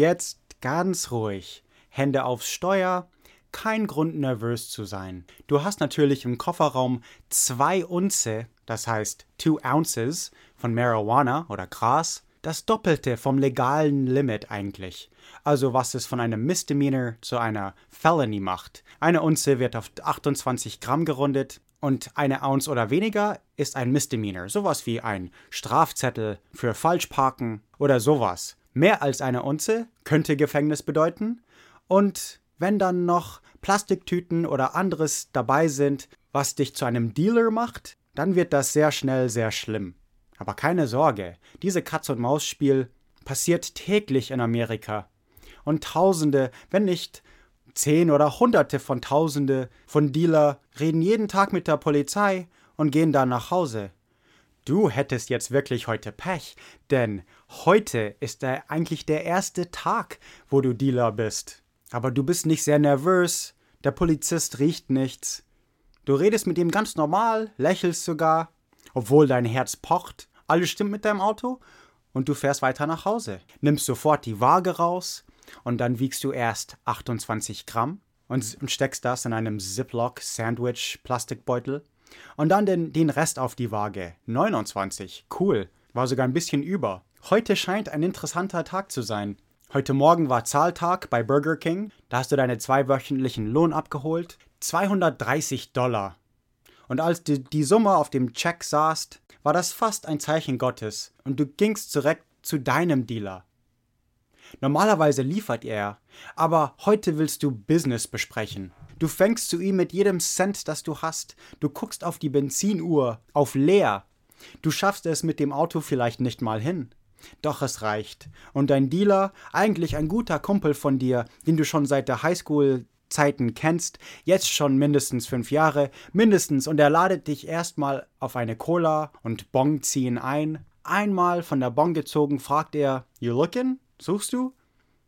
Jetzt ganz ruhig. Hände aufs Steuer. Kein Grund nervös zu sein. Du hast natürlich im Kofferraum zwei Unze, das heißt two ounces von Marijuana oder Gras. Das Doppelte vom legalen Limit eigentlich. Also was es von einem Misdemeanor zu einer Felony macht. Eine Unze wird auf 28 Gramm gerundet und eine Ounce oder weniger ist ein Misdemeanor. Sowas wie ein Strafzettel für Falschparken oder sowas. Mehr als eine Unze könnte Gefängnis bedeuten. Und wenn dann noch Plastiktüten oder anderes dabei sind, was dich zu einem Dealer macht, dann wird das sehr schnell sehr schlimm. Aber keine Sorge, diese Katz-und-Maus-Spiel passiert täglich in Amerika. Und Tausende, wenn nicht zehn oder Hunderte von Tausende von Dealer reden jeden Tag mit der Polizei und gehen dann nach Hause. Du hättest jetzt wirklich heute Pech, denn heute ist der, eigentlich der erste Tag, wo du Dealer bist. Aber du bist nicht sehr nervös, der Polizist riecht nichts. Du redest mit ihm ganz normal, lächelst sogar, obwohl dein Herz pocht. Alles stimmt mit deinem Auto und du fährst weiter nach Hause. Nimmst sofort die Waage raus und dann wiegst du erst 28 Gramm und, steckst das in einem Ziploc-Sandwich-Plastikbeutel. Und dann den, den Rest auf die Waage. 29. Cool. War sogar ein bisschen über. Heute scheint ein interessanter Tag zu sein. Heute Morgen war Zahltag bei Burger King. Da hast du deinen zweiwöchentlichen Lohn abgeholt. 230 Dollar. Und als du die Summe auf dem Check sahst, war das fast ein Zeichen Gottes und du gingst direkt zu deinem Dealer. Normalerweise liefert er, aber heute willst du Business besprechen. Du fängst zu ihm mit jedem Cent, das du hast. Du guckst auf die Benzinuhr, auf leer. Du schaffst es mit dem Auto vielleicht nicht mal hin. Doch es reicht. Und dein Dealer, eigentlich ein guter Kumpel von dir, den du schon seit der Highschool Zeiten kennst, jetzt schon mindestens fünf Jahre, mindestens, und er ladet dich erstmal auf eine Cola und Bong ziehen ein. Einmal von der Bong gezogen, fragt er, You looking? Suchst du?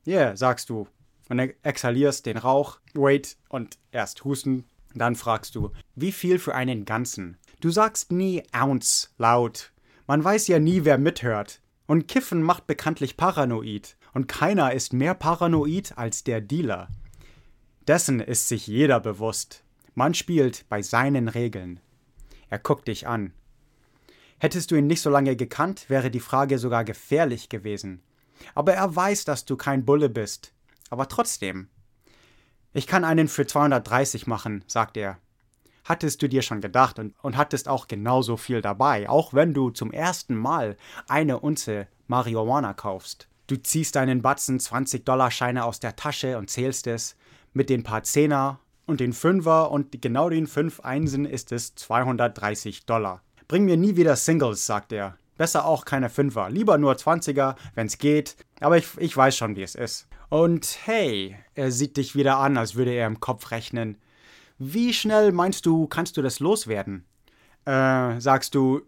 Yeah, sagst du. Und exhalierst den Rauch, wait und erst husten. Dann fragst du, wie viel für einen ganzen? Du sagst nie Ounce laut. Man weiß ja nie, wer mithört. Und Kiffen macht bekanntlich paranoid. Und keiner ist mehr paranoid als der Dealer. Dessen ist sich jeder bewusst. Man spielt bei seinen Regeln. Er guckt dich an. Hättest du ihn nicht so lange gekannt, wäre die Frage sogar gefährlich gewesen. Aber er weiß, dass du kein Bulle bist. Aber trotzdem. Ich kann einen für 230 machen, sagt er. Hattest du dir schon gedacht und, und hattest auch genauso viel dabei, auch wenn du zum ersten Mal eine Unze Marihuana kaufst. Du ziehst deinen Batzen 20-Dollar-Scheine aus der Tasche und zählst es. Mit den paar Zehner und den Fünfer und genau den fünf Einsen ist es 230 Dollar. Bring mir nie wieder Singles, sagt er. Besser auch keine Fünfer. Lieber nur 20er, wenn's geht. Aber ich, ich weiß schon, wie es ist. Und hey, er sieht dich wieder an, als würde er im Kopf rechnen. Wie schnell meinst du, kannst du das loswerden? Äh, sagst du,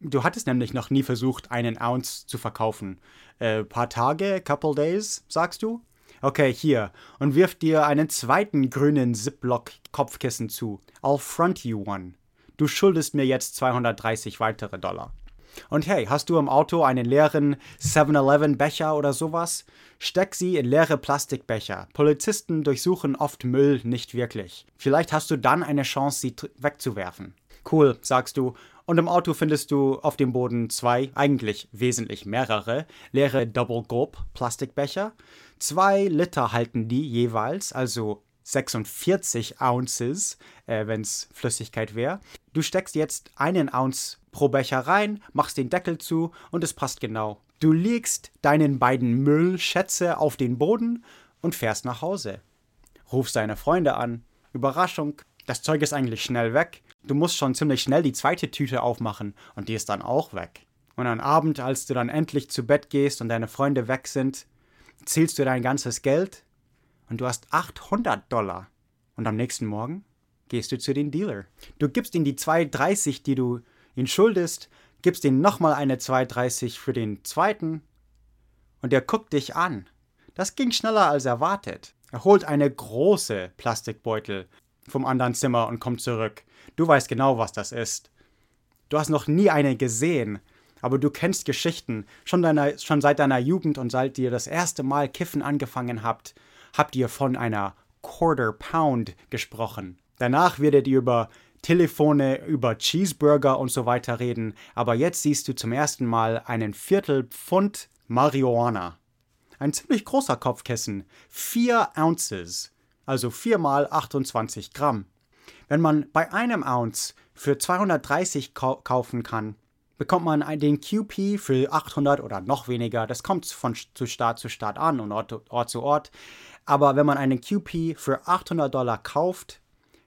du hattest nämlich noch nie versucht, einen Ounce zu verkaufen. Äh, paar Tage, couple days, sagst du? Okay, hier. Und wirf dir einen zweiten grünen Ziploc-Kopfkissen zu. I'll front you one. Du schuldest mir jetzt 230 weitere Dollar. Und hey, hast du im Auto einen leeren 7-Eleven-Becher oder sowas? Steck sie in leere Plastikbecher. Polizisten durchsuchen oft Müll nicht wirklich. Vielleicht hast du dann eine Chance, sie wegzuwerfen. Cool, sagst du. Und im Auto findest du auf dem Boden zwei, eigentlich wesentlich mehrere, leere Double Gulp Plastikbecher. Zwei Liter halten die jeweils, also 46 Ounces, äh, wenn es Flüssigkeit wäre. Du steckst jetzt einen Ounce pro Becher rein, machst den Deckel zu und es passt genau. Du legst deinen beiden Müllschätze auf den Boden und fährst nach Hause. Rufst deine Freunde an. Überraschung, das Zeug ist eigentlich schnell weg. Du musst schon ziemlich schnell die zweite Tüte aufmachen und die ist dann auch weg. Und am Abend, als du dann endlich zu Bett gehst und deine Freunde weg sind, zählst du dein ganzes Geld und du hast 800 Dollar. Und am nächsten Morgen gehst du zu dem Dealer. Du gibst ihm die 2,30, die du ihn schuldest, gibst ihm nochmal eine 2,30 für den zweiten und er guckt dich an. Das ging schneller als erwartet. Er holt eine große Plastikbeutel vom anderen Zimmer und kommt zurück. Du weißt genau, was das ist. Du hast noch nie eine gesehen, aber du kennst Geschichten. Schon, deiner, schon seit deiner Jugend und seit ihr das erste Mal Kiffen angefangen habt, habt ihr von einer Quarter Pound gesprochen. Danach werdet ihr über Telefone, über Cheeseburger und so weiter reden, aber jetzt siehst du zum ersten Mal einen Viertelpfund Marihuana. Ein ziemlich großer Kopfkissen, 4 Ounces, also 4 mal 28 Gramm. Wenn man bei einem Ounce für 230 kau kaufen kann, bekommt man den QP für 800 oder noch weniger. Das kommt von zu Staat zu Staat an und Ort, Ort zu Ort. Aber wenn man einen QP für 800 Dollar kauft,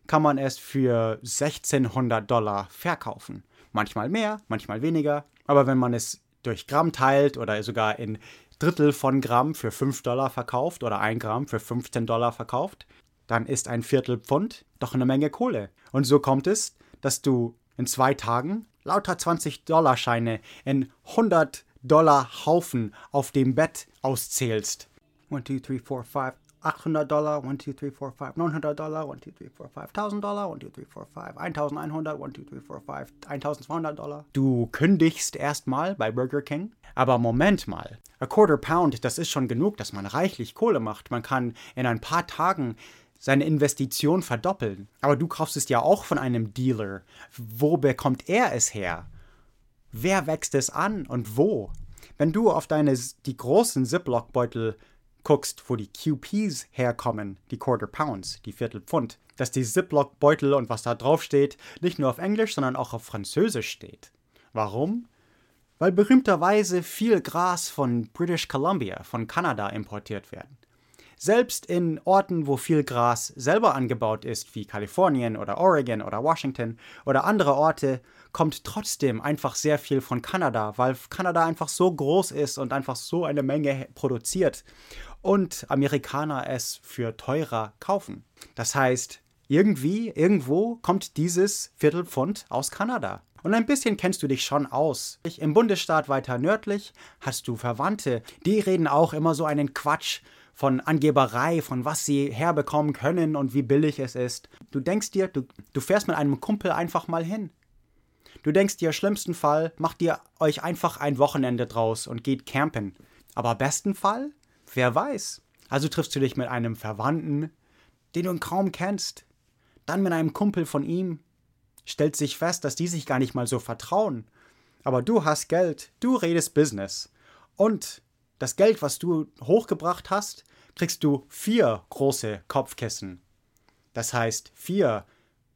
kann man es für 1600 Dollar verkaufen. Manchmal mehr, manchmal weniger. Aber wenn man es durch Gramm teilt oder sogar in Drittel von Gramm für 5 Dollar verkauft oder 1 Gramm für 15 Dollar verkauft, dann ist ein Viertel Pfund doch eine Menge Kohle. Und so kommt es, dass du in zwei Tagen lauter 20-Dollar-Scheine in 100 Dollar Haufen auf dem Bett auszählst. 1, 2, 3, 4, 5, 800 Dollar, 1, 2, 3, 4, 5, 900 Dollar, 1, 2, 3, 4, 5, 1000 Dollar, 1, 2, 3, 4, 5, 1100, 1, 2, 3, 4, 5, 1200 Dollar. Du kündigst erstmal bei Burger King, aber Moment mal. A Quarter Pound, das ist schon genug, dass man reichlich Kohle macht. Man kann in ein paar Tagen seine Investition verdoppeln. Aber du kaufst es ja auch von einem Dealer. Wo bekommt er es her? Wer wächst es an und wo? Wenn du auf deine die großen Ziploc-Beutel guckst, wo die QPs herkommen, die Quarter Pounds, die Viertel Pfund, dass die Ziploc-Beutel und was da drauf steht, nicht nur auf Englisch, sondern auch auf Französisch steht. Warum? Weil berühmterweise viel Gras von British Columbia, von Kanada importiert werden. Selbst in Orten, wo viel Gras selber angebaut ist, wie Kalifornien oder Oregon oder Washington oder andere Orte, kommt trotzdem einfach sehr viel von Kanada, weil Kanada einfach so groß ist und einfach so eine Menge produziert und Amerikaner es für teurer kaufen. Das heißt, irgendwie, irgendwo kommt dieses Viertelpfund aus Kanada. Und ein bisschen kennst du dich schon aus. Im Bundesstaat weiter nördlich hast du Verwandte, die reden auch immer so einen Quatsch von Angeberei, von was sie herbekommen können und wie billig es ist. Du denkst dir, du, du fährst mit einem Kumpel einfach mal hin. Du denkst dir, schlimmsten Fall, macht ihr euch einfach ein Wochenende draus und geht campen. Aber besten Fall, wer weiß. Also triffst du dich mit einem Verwandten, den du kaum kennst. Dann mit einem Kumpel von ihm. Stellt sich fest, dass die sich gar nicht mal so vertrauen. Aber du hast Geld, du redest Business. Und das Geld, was du hochgebracht hast, kriegst du vier große Kopfkissen. Das heißt vier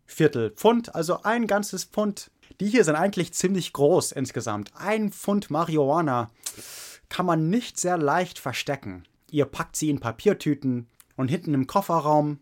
Viertel Pfund, also ein ganzes Pfund. Die hier sind eigentlich ziemlich groß insgesamt. Ein Pfund Marihuana kann man nicht sehr leicht verstecken. Ihr packt sie in Papiertüten und hinten im Kofferraum.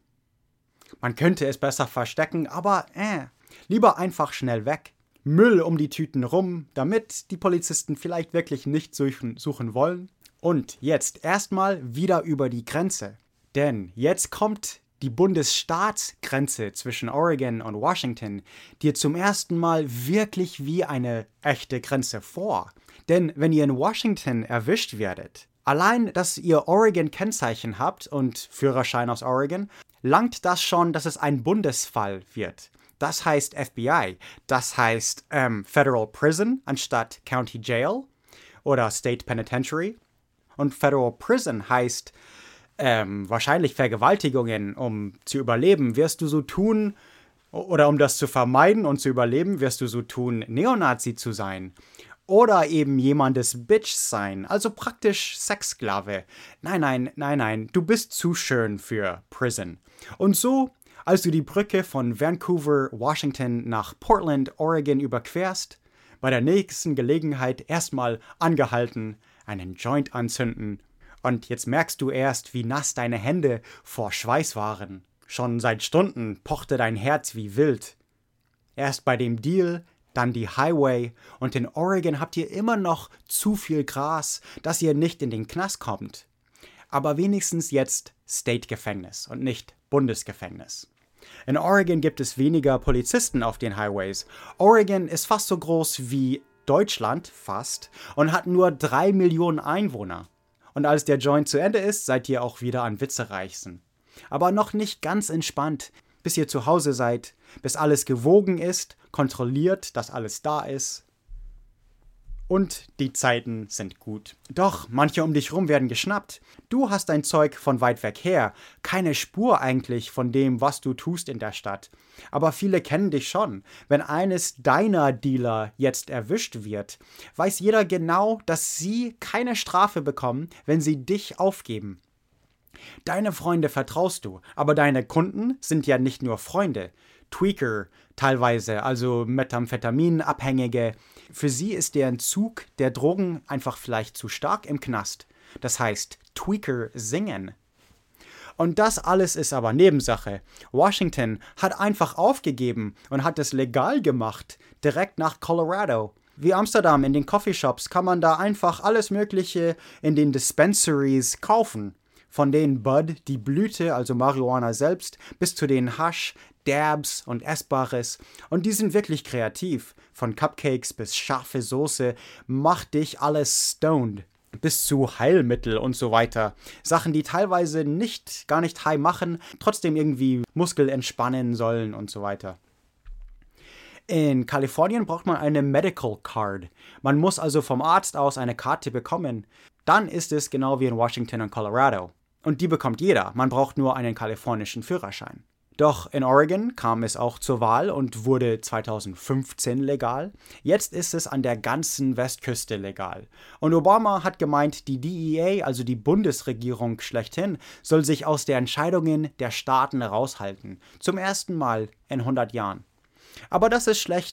Man könnte es besser verstecken, aber äh, lieber einfach schnell weg. Müll um die Tüten rum, damit die Polizisten vielleicht wirklich nicht suchen, suchen wollen. Und jetzt erstmal wieder über die Grenze. Denn jetzt kommt die Bundesstaatsgrenze zwischen Oregon und Washington dir zum ersten Mal wirklich wie eine echte Grenze vor. Denn wenn ihr in Washington erwischt werdet, allein dass ihr Oregon-Kennzeichen habt und Führerschein aus Oregon, langt das schon, dass es ein Bundesfall wird. Das heißt FBI, das heißt ähm, Federal Prison anstatt County Jail oder State Penitentiary. Und Federal Prison heißt ähm, wahrscheinlich Vergewaltigungen, um zu überleben, wirst du so tun, oder um das zu vermeiden und zu überleben, wirst du so tun, Neonazi zu sein. oder eben jemandes Bitch sein, also praktisch Sexsklave. Nein, nein, nein, nein, du bist zu schön für Prison. Und so, als du die Brücke von Vancouver, Washington nach Portland, Oregon überquerst, bei der nächsten Gelegenheit erstmal angehalten, einen Joint anzünden. Und jetzt merkst du erst, wie nass deine Hände vor Schweiß waren. Schon seit Stunden pochte dein Herz wie wild. Erst bei dem Deal dann die Highway und in Oregon habt ihr immer noch zu viel Gras, dass ihr nicht in den Knast kommt. Aber wenigstens jetzt State-Gefängnis und nicht Bundesgefängnis. In Oregon gibt es weniger Polizisten auf den Highways. Oregon ist fast so groß wie Deutschland, fast, und hat nur drei Millionen Einwohner. Und als der Joint zu Ende ist, seid ihr auch wieder an Witzereichsen. Aber noch nicht ganz entspannt, bis ihr zu Hause seid, bis alles gewogen ist kontrolliert, dass alles da ist. Und die Zeiten sind gut. Doch, manche um dich rum werden geschnappt. Du hast dein Zeug von weit weg her. Keine Spur eigentlich von dem, was du tust in der Stadt. Aber viele kennen dich schon. Wenn eines deiner Dealer jetzt erwischt wird, weiß jeder genau, dass sie keine Strafe bekommen, wenn sie dich aufgeben. Deine Freunde vertraust du, aber deine Kunden sind ja nicht nur Freunde. Tweaker teilweise, also Methamphetaminabhängige. Für sie ist der Entzug der Drogen einfach vielleicht zu stark im Knast. Das heißt, Tweaker singen. Und das alles ist aber Nebensache. Washington hat einfach aufgegeben und hat es legal gemacht, direkt nach Colorado. Wie Amsterdam in den Coffeeshops kann man da einfach alles Mögliche in den Dispensaries kaufen. Von den Bud, die Blüte, also Marihuana selbst, bis zu den Hasch, Dabs und Essbares. Und die sind wirklich kreativ. Von Cupcakes bis scharfe Soße macht dich alles stoned. Bis zu Heilmittel und so weiter. Sachen, die teilweise nicht, gar nicht high machen, trotzdem irgendwie Muskel entspannen sollen und so weiter. In Kalifornien braucht man eine Medical Card. Man muss also vom Arzt aus eine Karte bekommen. Dann ist es genau wie in Washington und Colorado. Und die bekommt jeder, man braucht nur einen kalifornischen Führerschein. Doch in Oregon kam es auch zur Wahl und wurde 2015 legal. Jetzt ist es an der ganzen Westküste legal. Und Obama hat gemeint, die DEA, also die Bundesregierung schlechthin, soll sich aus den Entscheidungen der Staaten raushalten. Zum ersten Mal in 100 Jahren. Aber das ist schlecht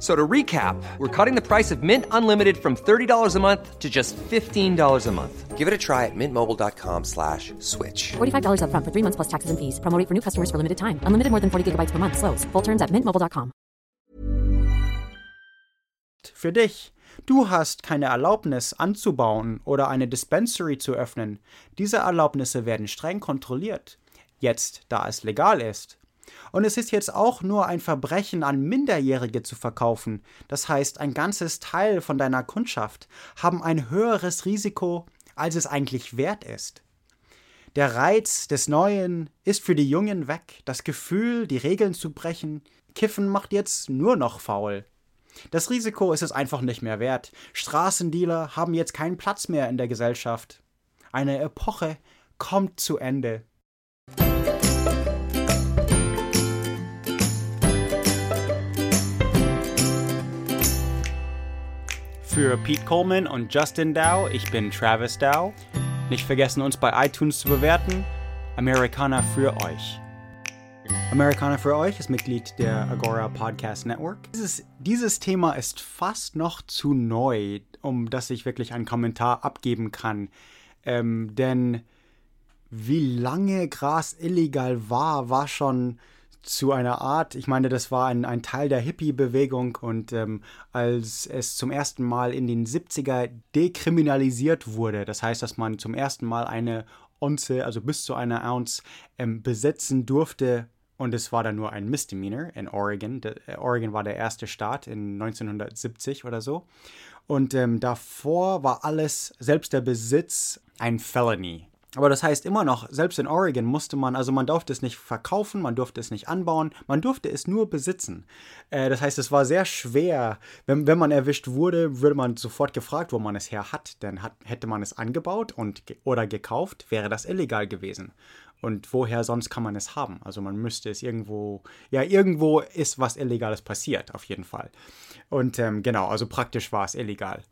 So to recap, we're cutting the price of Mint Unlimited from $30 a month to just $15 a month. Give it a try at mintmobile.com slash switch. $45 up front for three months plus taxes and fees. Promoting for new customers for limited time. Unlimited more than 40 gigabytes per month. Slows. Full terms at mintmobile.com. Für dich. Du hast keine Erlaubnis anzubauen oder eine Dispensary zu öffnen. Diese Erlaubnisse werden streng kontrolliert. Jetzt, da es legal ist. Und es ist jetzt auch nur ein Verbrechen an Minderjährige zu verkaufen. Das heißt, ein ganzes Teil von deiner Kundschaft haben ein höheres Risiko, als es eigentlich wert ist. Der Reiz des Neuen ist für die Jungen weg. Das Gefühl, die Regeln zu brechen, Kiffen macht jetzt nur noch faul. Das Risiko ist es einfach nicht mehr wert. Straßendealer haben jetzt keinen Platz mehr in der Gesellschaft. Eine Epoche kommt zu Ende. Für Pete Coleman und Justin Dow, ich bin Travis Dow. Nicht vergessen, uns bei iTunes zu bewerten. Amerikaner für euch. Amerikaner für euch ist Mitglied der Agora Podcast Network. Dieses, dieses Thema ist fast noch zu neu, um dass ich wirklich einen Kommentar abgeben kann. Ähm, denn wie lange Gras illegal war, war schon zu einer Art, ich meine, das war ein, ein Teil der Hippie-Bewegung und ähm, als es zum ersten Mal in den 70er dekriminalisiert wurde, das heißt, dass man zum ersten Mal eine Unze, also bis zu einer Ounce, ähm, besitzen durfte und es war dann nur ein Misdemeanor in Oregon. De, äh, Oregon war der erste Staat in 1970 oder so. Und ähm, davor war alles, selbst der Besitz, ein Felony. Aber das heißt immer noch, selbst in Oregon musste man, also man durfte es nicht verkaufen, man durfte es nicht anbauen, man durfte es nur besitzen. Äh, das heißt, es war sehr schwer. Wenn, wenn man erwischt wurde, würde man sofort gefragt, wo man es her hat. Denn hat, hätte man es angebaut und, oder gekauft, wäre das illegal gewesen. Und woher sonst kann man es haben? Also man müsste es irgendwo, ja, irgendwo ist was Illegales passiert, auf jeden Fall. Und ähm, genau, also praktisch war es illegal.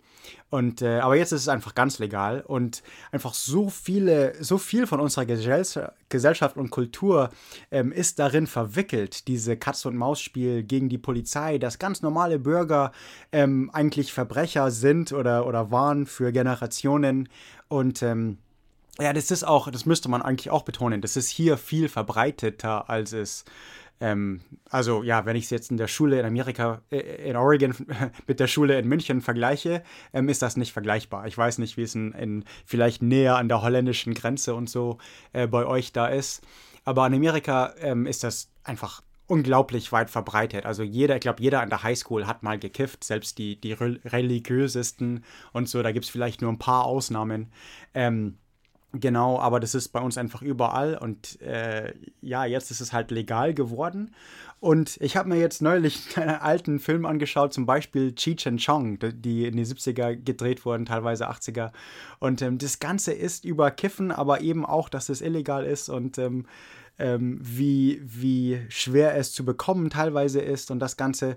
Und äh, aber jetzt ist es einfach ganz legal und einfach so viele, so viel von unserer Gesellschaft und Kultur ähm, ist darin verwickelt, diese Katz und Maus Spiel gegen die Polizei, dass ganz normale Bürger ähm, eigentlich Verbrecher sind oder oder waren für Generationen und ähm, ja, das ist auch, das müsste man eigentlich auch betonen, das ist hier viel verbreiteter, als es, ähm, also ja, wenn ich es jetzt in der Schule in Amerika, äh, in Oregon mit der Schule in München vergleiche, ähm, ist das nicht vergleichbar. Ich weiß nicht, wie es in, in, vielleicht näher an der holländischen Grenze und so äh, bei euch da ist, aber in Amerika ähm, ist das einfach unglaublich weit verbreitet. Also jeder, ich glaube, jeder an der Highschool hat mal gekifft, selbst die, die religiösesten und so, da gibt es vielleicht nur ein paar Ausnahmen. Ähm, Genau, aber das ist bei uns einfach überall und äh, ja, jetzt ist es halt legal geworden. Und ich habe mir jetzt neulich einen alten Film angeschaut, zum Beispiel Cheech and Chong, die in den 70er gedreht wurden, teilweise 80er. Und ähm, das Ganze ist über Kiffen, aber eben auch, dass es illegal ist und ähm, ähm, wie, wie schwer es zu bekommen teilweise ist und das Ganze.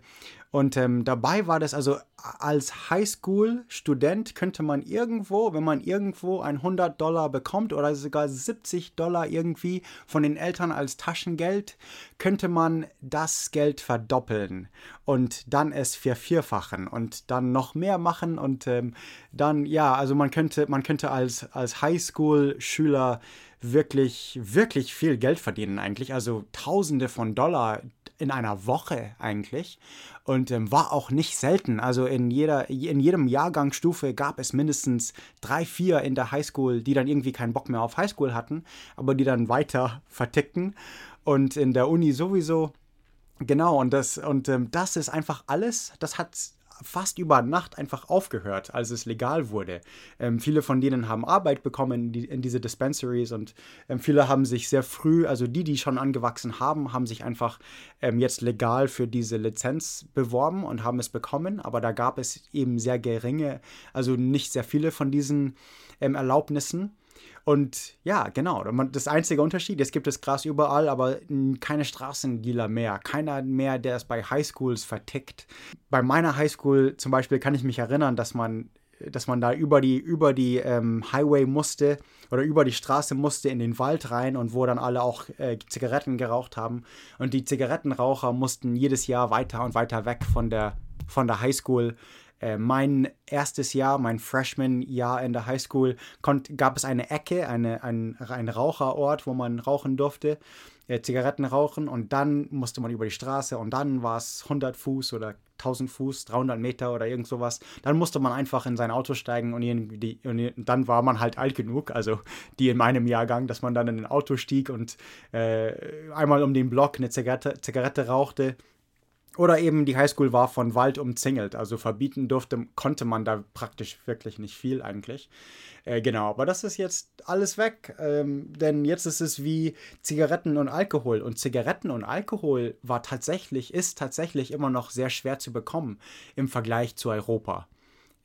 Und ähm, dabei war das also als Highschool-Student könnte man irgendwo, wenn man irgendwo ein 100 Dollar bekommt oder sogar 70 Dollar irgendwie von den Eltern als Taschengeld, könnte man das Geld verdoppeln und dann es vervierfachen und dann noch mehr machen und ähm, dann, ja, also man könnte, man könnte als, als Highschool-Schüler wirklich, wirklich viel Geld verdienen eigentlich. Also Tausende von Dollar in einer Woche eigentlich. Und ähm, war auch nicht selten. Also in, jeder, in jedem Jahrgangsstufe gab es mindestens drei, vier in der Highschool, die dann irgendwie keinen Bock mehr auf Highschool hatten, aber die dann weiter vertickten. Und in der Uni sowieso. Genau, und das, und ähm, das ist einfach alles, das hat fast über Nacht einfach aufgehört, als es legal wurde. Ähm, viele von denen haben Arbeit bekommen in, die, in diese Dispensaries und ähm, viele haben sich sehr früh, also die, die schon angewachsen haben, haben sich einfach ähm, jetzt legal für diese Lizenz beworben und haben es bekommen. Aber da gab es eben sehr geringe, also nicht sehr viele von diesen ähm, Erlaubnissen. Und ja, genau, das einzige Unterschied, es gibt das Gras überall, aber keine Straßendealer mehr. Keiner mehr, der es bei Highschools vertickt. Bei meiner Highschool zum Beispiel kann ich mich erinnern, dass man dass man da über die, über die ähm, Highway musste oder über die Straße musste in den Wald rein und wo dann alle auch äh, Zigaretten geraucht haben. Und die Zigarettenraucher mussten jedes Jahr weiter und weiter weg von der, von der Highschool äh, mein erstes Jahr, mein Freshman-Jahr in der Highschool, gab es eine Ecke, eine, ein, ein Raucherort, wo man rauchen durfte, äh, Zigaretten rauchen und dann musste man über die Straße und dann war es 100 Fuß oder 1000 Fuß, 300 Meter oder irgend sowas. Dann musste man einfach in sein Auto steigen und, die, und dann war man halt alt genug, also die in meinem Jahrgang, dass man dann in ein Auto stieg und äh, einmal um den Block eine Zigarette, Zigarette rauchte oder eben die Highschool war von Wald umzingelt, also verbieten durfte, konnte man da praktisch wirklich nicht viel eigentlich. Äh, genau, aber das ist jetzt alles weg, ähm, denn jetzt ist es wie Zigaretten und Alkohol. Und Zigaretten und Alkohol war tatsächlich, ist tatsächlich immer noch sehr schwer zu bekommen im Vergleich zu Europa.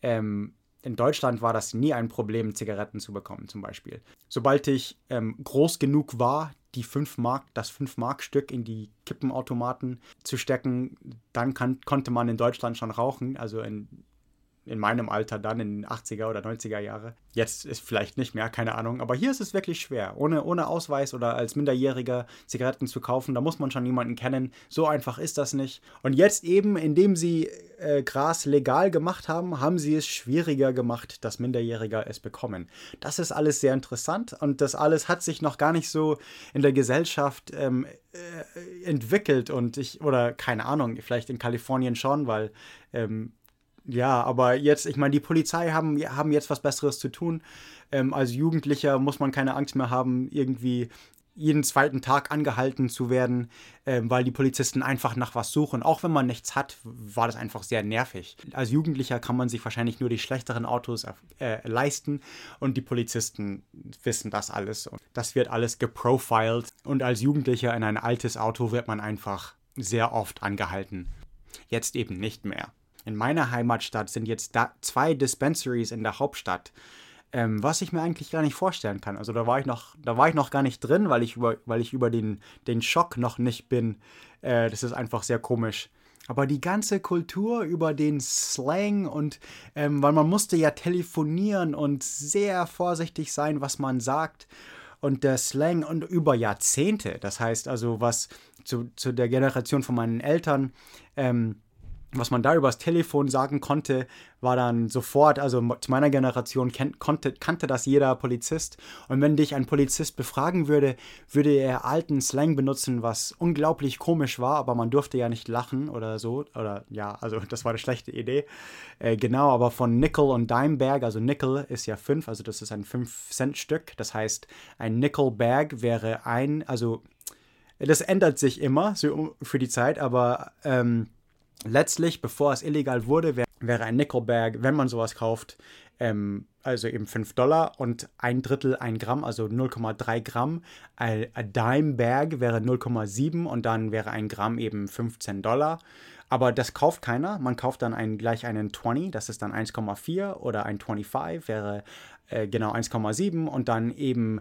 Ähm, in Deutschland war das nie ein Problem, Zigaretten zu bekommen, zum Beispiel. Sobald ich ähm, groß genug war, die 5 Mark, das 5-Mark-Stück in die Kippenautomaten zu stecken, dann kann, konnte man in Deutschland schon rauchen, also in in meinem Alter dann in den 80er oder 90er Jahre. Jetzt ist vielleicht nicht mehr, keine Ahnung. Aber hier ist es wirklich schwer. Ohne, ohne Ausweis oder als Minderjähriger Zigaretten zu kaufen, da muss man schon jemanden kennen. So einfach ist das nicht. Und jetzt eben, indem sie äh, Gras legal gemacht haben, haben sie es schwieriger gemacht, dass Minderjährige es bekommen. Das ist alles sehr interessant und das alles hat sich noch gar nicht so in der Gesellschaft ähm, äh, entwickelt und ich, oder keine Ahnung, vielleicht in Kalifornien schon, weil ähm, ja, aber jetzt, ich meine, die Polizei haben, haben jetzt was Besseres zu tun. Ähm, als Jugendlicher muss man keine Angst mehr haben, irgendwie jeden zweiten Tag angehalten zu werden, äh, weil die Polizisten einfach nach was suchen. Auch wenn man nichts hat, war das einfach sehr nervig. Als Jugendlicher kann man sich wahrscheinlich nur die schlechteren Autos äh, leisten und die Polizisten wissen das alles. Und das wird alles geprofiled und als Jugendlicher in ein altes Auto wird man einfach sehr oft angehalten. Jetzt eben nicht mehr. In meiner Heimatstadt sind jetzt zwei Dispensaries in der Hauptstadt ähm, was ich mir eigentlich gar nicht vorstellen kann. Also da war ich noch, da war ich noch gar nicht drin, weil ich über, weil ich über den, den Schock noch nicht bin. Äh, das ist einfach sehr komisch. Aber die ganze Kultur über den Slang und ähm, weil man musste ja telefonieren und sehr vorsichtig sein, was man sagt. Und der Slang und über Jahrzehnte, das heißt also, was zu, zu der Generation von meinen Eltern ähm, was man da übers Telefon sagen konnte, war dann sofort, also zu meiner Generation kennt, konnte, kannte das jeder Polizist. Und wenn dich ein Polizist befragen würde, würde er alten Slang benutzen, was unglaublich komisch war, aber man durfte ja nicht lachen oder so. Oder ja, also das war eine schlechte Idee. Äh, genau, aber von Nickel und Dimebag, also Nickel ist ja 5, also das ist ein 5-Cent-Stück. Das heißt, ein Nickel-Bag wäre ein, also das ändert sich immer so für die Zeit, aber ähm, letztlich, bevor es illegal wurde, wär, wäre ein Nickelbag, wenn man sowas kauft, ähm, also eben 5 Dollar und ein Drittel ein Gramm, also 0,3 Gramm. Ein Dime Bag wäre 0,7 und dann wäre ein Gramm eben 15 Dollar. Aber das kauft keiner. Man kauft dann ein, gleich einen 20, das ist dann 1,4 oder ein 25 wäre äh, genau 1,7 und dann eben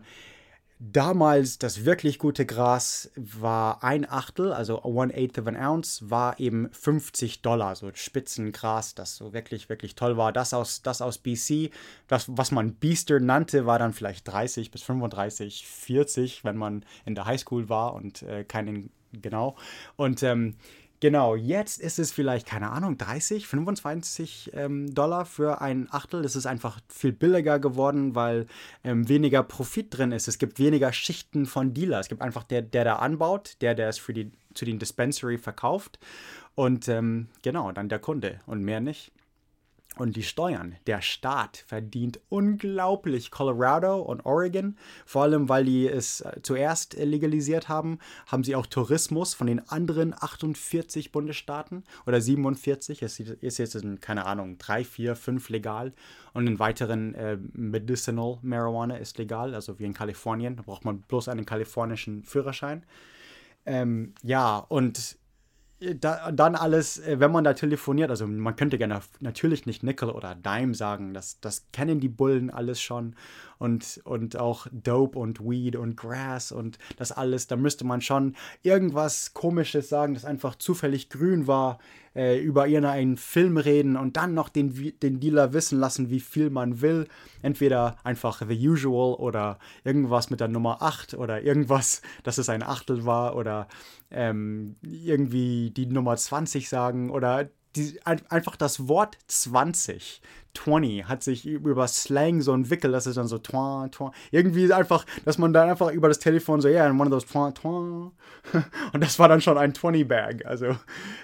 Damals das wirklich gute Gras war ein Achtel, also one eighth of an ounce, war eben 50 Dollar, so Spitzengras, das so wirklich, wirklich toll war. Das aus, das aus BC, das, was man Beaster nannte, war dann vielleicht 30 bis 35, 40, wenn man in der Highschool war und äh, keinen, genau. Und ähm, Genau, jetzt ist es vielleicht, keine Ahnung, 30, 25 ähm, Dollar für ein Achtel. Das ist einfach viel billiger geworden, weil ähm, weniger Profit drin ist. Es gibt weniger Schichten von Dealer. Es gibt einfach der, der da anbaut, der, der es für die, zu den Dispensary verkauft. Und ähm, genau, dann der Kunde und mehr nicht. Und die Steuern. Der Staat verdient unglaublich. Colorado und Oregon, vor allem weil die es äh, zuerst legalisiert haben, haben sie auch Tourismus von den anderen 48 Bundesstaaten oder 47. Es ist jetzt, in, keine Ahnung, drei, vier, fünf legal. Und in weiteren äh, Medicinal Marijuana ist legal, also wie in Kalifornien. Da braucht man bloß einen kalifornischen Führerschein. Ähm, ja, und da, dann alles, äh, wenn man da telefoniert, also man könnte gerne natürlich nicht Nickel oder Dime sagen, das, das kennen die Bullen alles schon. Und, und auch Dope und Weed und Grass und das alles, da müsste man schon irgendwas Komisches sagen, das einfach zufällig grün war, äh, über irgendeinen Film reden und dann noch den, den Dealer wissen lassen, wie viel man will. Entweder einfach The Usual oder irgendwas mit der Nummer 8 oder irgendwas, dass es ein Achtel war oder ähm, irgendwie die Nummer 20 sagen oder die, einfach das Wort 20, 20, hat sich über Slang so entwickelt, dass es dann so twa, twa, irgendwie einfach, dass man dann einfach über das Telefon so, ja, yeah, one of those twa, twa. Und das war dann schon ein 20-Bag. Also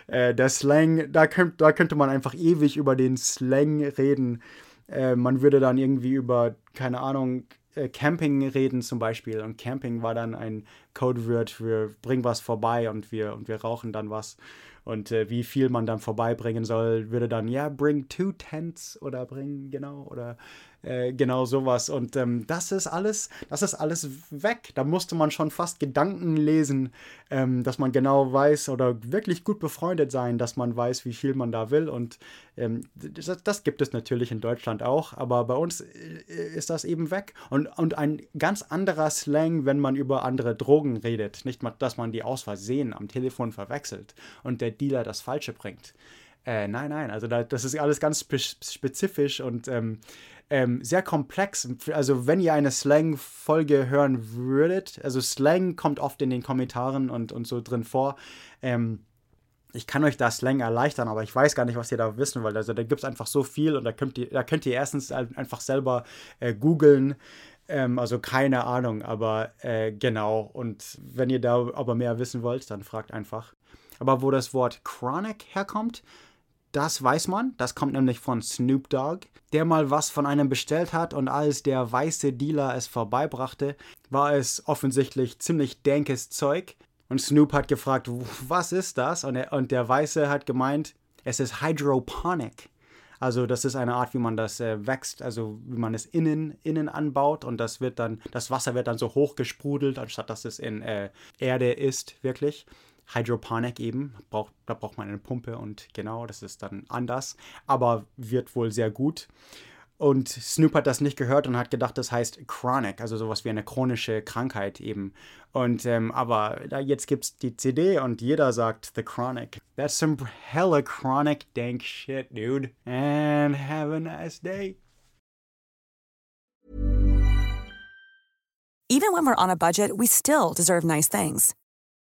äh, der Slang, da, könnt, da könnte man einfach ewig über den Slang reden. Äh, man würde dann irgendwie über, keine Ahnung, äh, Camping reden zum Beispiel. Und Camping war dann ein Codewort für bring was vorbei und wir, und wir rauchen dann was. Und äh, wie viel man dann vorbeibringen soll, würde dann, ja, bring two tents oder bring, genau, oder äh, genau sowas. Und ähm, das ist alles, das ist alles weg. Da musste man schon fast Gedanken lesen, ähm, dass man genau weiß oder wirklich gut befreundet sein, dass man weiß, wie viel man da will. Und ähm, das, das, gibt es natürlich in Deutschland auch, aber bei uns äh, ist das eben weg. Und, und ein ganz anderer Slang, wenn man über andere Drogen redet. Nicht mal, dass man die aus Versehen am Telefon verwechselt und der Dealer das Falsche bringt. Äh, nein, nein, also da, das ist alles ganz spezifisch und ähm, ähm, sehr komplex. Also wenn ihr eine Slang-Folge hören würdet, also Slang kommt oft in den Kommentaren und, und so drin vor. Ähm, ich kann euch da Slang erleichtern, aber ich weiß gar nicht, was ihr da wissen wollt. Also da gibt es einfach so viel und da könnt ihr, da könnt ihr erstens einfach selber äh, googeln. Ähm, also keine Ahnung, aber äh, genau. Und wenn ihr da aber mehr wissen wollt, dann fragt einfach. Aber wo das Wort Chronic herkommt, Das weiß man, das kommt nämlich von Snoop Dogg, der mal was von einem bestellt hat und als der weiße Dealer es vorbeibrachte, war es offensichtlich ziemlich dankes Zeug. Und Snoop hat gefragt, was ist das? Und, er, und der Weiße hat gemeint, es ist Hydroponic. Also das ist eine Art, wie man das äh, wächst, also wie man es innen, innen anbaut und das wird dann, das Wasser wird dann so hoch gesprudelt, anstatt dass es in äh, Erde ist, wirklich. Hydroponic eben, braucht, da braucht man eine Pumpe und genau, das ist dann anders, aber wird wohl sehr gut. Und Snoop hat das nicht gehört und hat gedacht, das heißt Chronic, also sowas wie eine chronische Krankheit eben. Und ähm, aber da jetzt gibt's die CD und jeder sagt The Chronic. That's some hella chronic dank shit, dude. And have a nice day. Even when we're on a budget, we still deserve nice things.